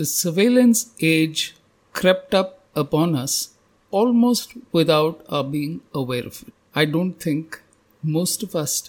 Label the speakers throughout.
Speaker 1: The surveillance age crept up upon us almost without our being aware of it. I don't think most of us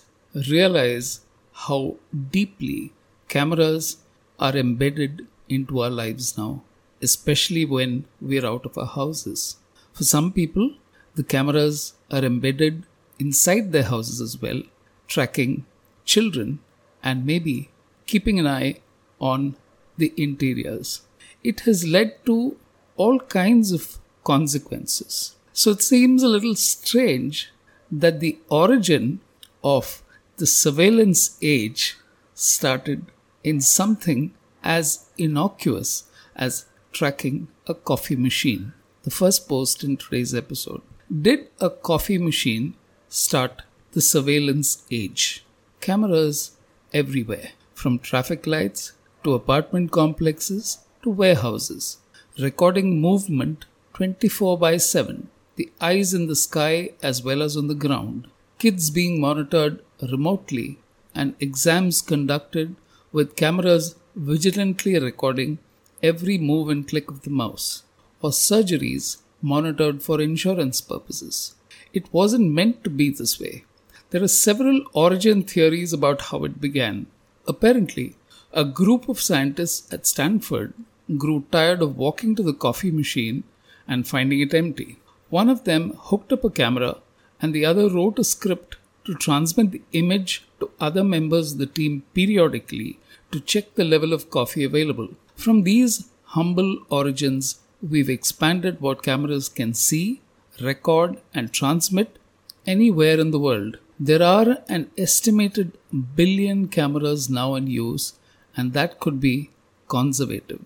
Speaker 1: realize how deeply cameras are embedded into our lives now, especially when we're out of our houses. For some people, the cameras are embedded inside their houses as well, tracking children and maybe keeping an eye on the interiors. It has led to all kinds of consequences. So it seems a little strange that the origin of the surveillance age started in something as innocuous as tracking a coffee machine. The first post in today's episode. Did a coffee machine start the surveillance age? Cameras everywhere, from traffic lights to apartment complexes to warehouses, recording movement 24 by 7, the eyes in the sky as well as on the ground, kids being monitored remotely, and exams conducted with cameras vigilantly recording every move and click of the mouse, or surgeries monitored for insurance purposes. It wasn't meant to be this way. There are several origin theories about how it began. Apparently, a group of scientists at Stanford grew tired of walking to the coffee machine and finding it empty. One of them hooked up a camera, and the other wrote a script to transmit the image to other members of the team periodically to check the level of coffee available. From these humble origins, we've expanded what cameras can see, record, and transmit anywhere in the world. There are an estimated billion cameras now in use, and that could be conservative.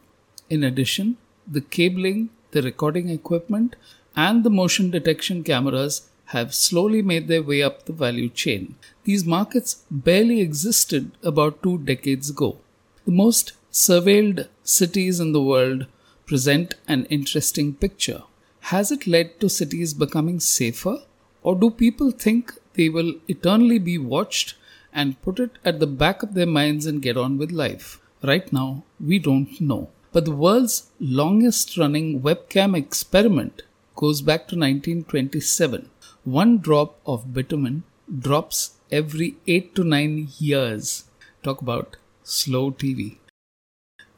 Speaker 1: In addition, the cabling, the recording equipment, and the motion detection cameras have slowly made their way up the value chain. These markets barely existed about two decades ago. The most surveilled cities in the world present an interesting picture. Has it led to cities becoming safer? Or do people think they will eternally be watched and put it at the back of their minds and get on with life? Right now, we don't know. But the world's longest running webcam experiment goes back to 1927. One drop of bitumen drops every 8 to 9 years. Talk about slow TV.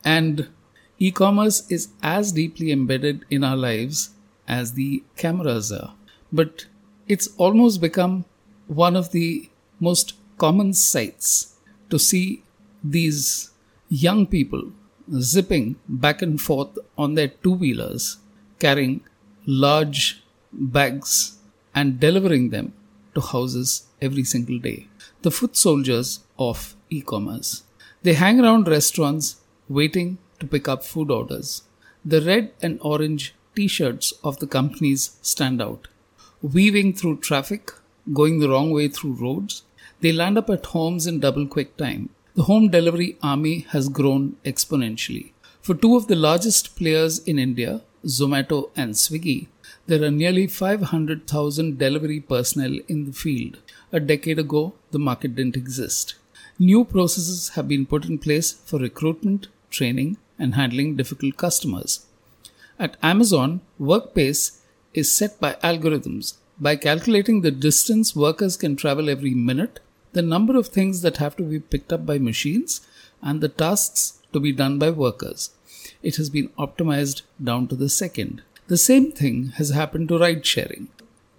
Speaker 1: And e commerce is as deeply embedded in our lives as the cameras are. But it's almost become one of the most common sights to see these young people zipping back and forth on their two wheelers, carrying large bags and delivering them to houses every single day. The foot soldiers of e commerce. They hang around restaurants waiting to pick up food orders. The red and orange t shirts of the companies stand out. Weaving through traffic, going the wrong way through roads, they land up at homes in double quick time. The home delivery army has grown exponentially. For two of the largest players in India, Zomato and Swiggy, there are nearly 500,000 delivery personnel in the field. A decade ago, the market didn't exist. New processes have been put in place for recruitment, training, and handling difficult customers. At Amazon, work pace is set by algorithms. By calculating the distance workers can travel every minute, the number of things that have to be picked up by machines, and the tasks to be done by workers. It has been optimized down to the second. The same thing has happened to ride sharing.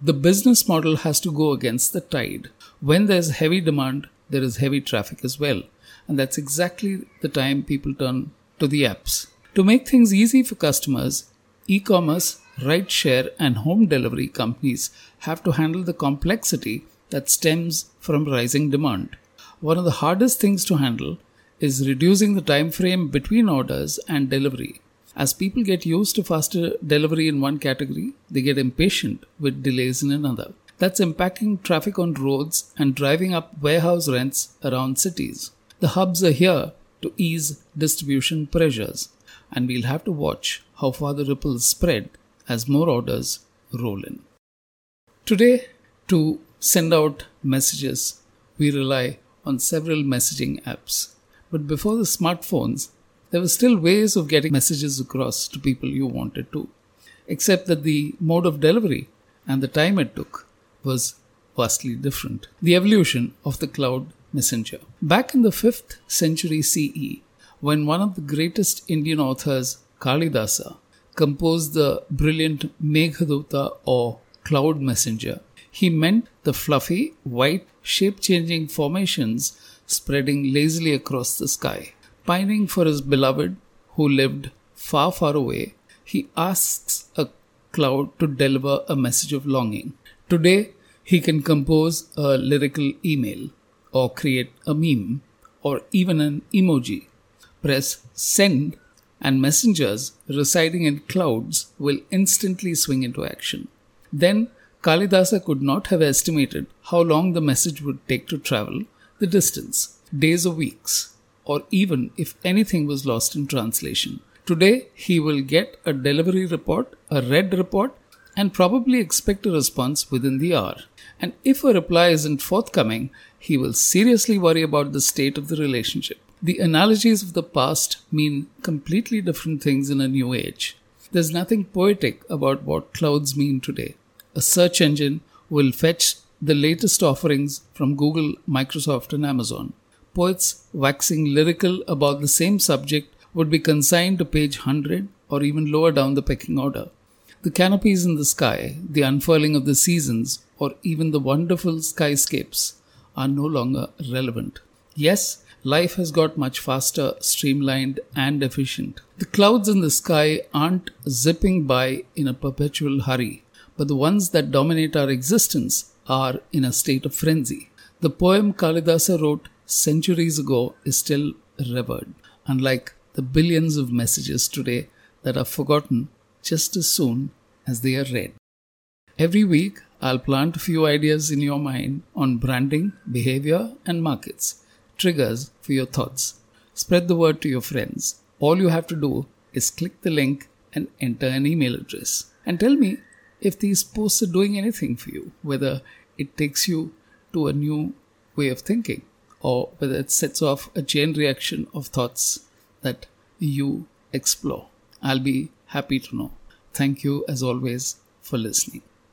Speaker 1: The business model has to go against the tide. When there's heavy demand, there is heavy traffic as well. And that's exactly the time people turn to the apps. To make things easy for customers, e commerce, ride share, and home delivery companies have to handle the complexity that stems from rising demand. One of the hardest things to handle is reducing the time frame between orders and delivery. As people get used to faster delivery in one category, they get impatient with delays in another. That's impacting traffic on roads and driving up warehouse rents around cities. The hubs are here to ease distribution pressures, and we'll have to watch how far the ripples spread as more orders roll in. Today, to send out messages, we rely on several messaging apps. But before the smartphones, there were still ways of getting messages across to people you wanted to, except that the mode of delivery and the time it took was vastly different. The evolution of the cloud messenger. Back in the 5th century CE, when one of the greatest Indian authors, Kalidasa, composed the brilliant Meghaduta or cloud messenger, he meant the fluffy, white, shape changing formations spreading lazily across the sky. Pining for his beloved who lived far, far away, he asks a cloud to deliver a message of longing. Today, he can compose a lyrical email or create a meme or even an emoji. Press send and messengers residing in clouds will instantly swing into action. Then Kalidasa could not have estimated how long the message would take to travel the distance, days or weeks, or even if anything was lost in translation. Today, he will get a delivery report, a read report, and probably expect a response within the hour. And if a reply isn't forthcoming, he will seriously worry about the state of the relationship. The analogies of the past mean completely different things in a new age. There's nothing poetic about what clouds mean today. A search engine will fetch the latest offerings from Google, Microsoft, and Amazon. Poets waxing lyrical about the same subject would be consigned to page 100 or even lower down the pecking order. The canopies in the sky, the unfurling of the seasons, or even the wonderful skyscapes are no longer relevant. Yes, life has got much faster, streamlined, and efficient. The clouds in the sky aren't zipping by in a perpetual hurry, but the ones that dominate our existence are in a state of frenzy. The poem Kalidasa wrote centuries ago is still revered, unlike the billions of messages today that are forgotten just as soon as they are read. Every week, I'll plant a few ideas in your mind on branding, behavior, and markets, triggers for your thoughts. Spread the word to your friends. All you have to do is click the link and enter an email address. And tell me if these posts are doing anything for you, whether it takes you to a new way of thinking or whether it sets off a chain reaction of thoughts that you explore. I'll be happy to know. Thank you, as always, for listening.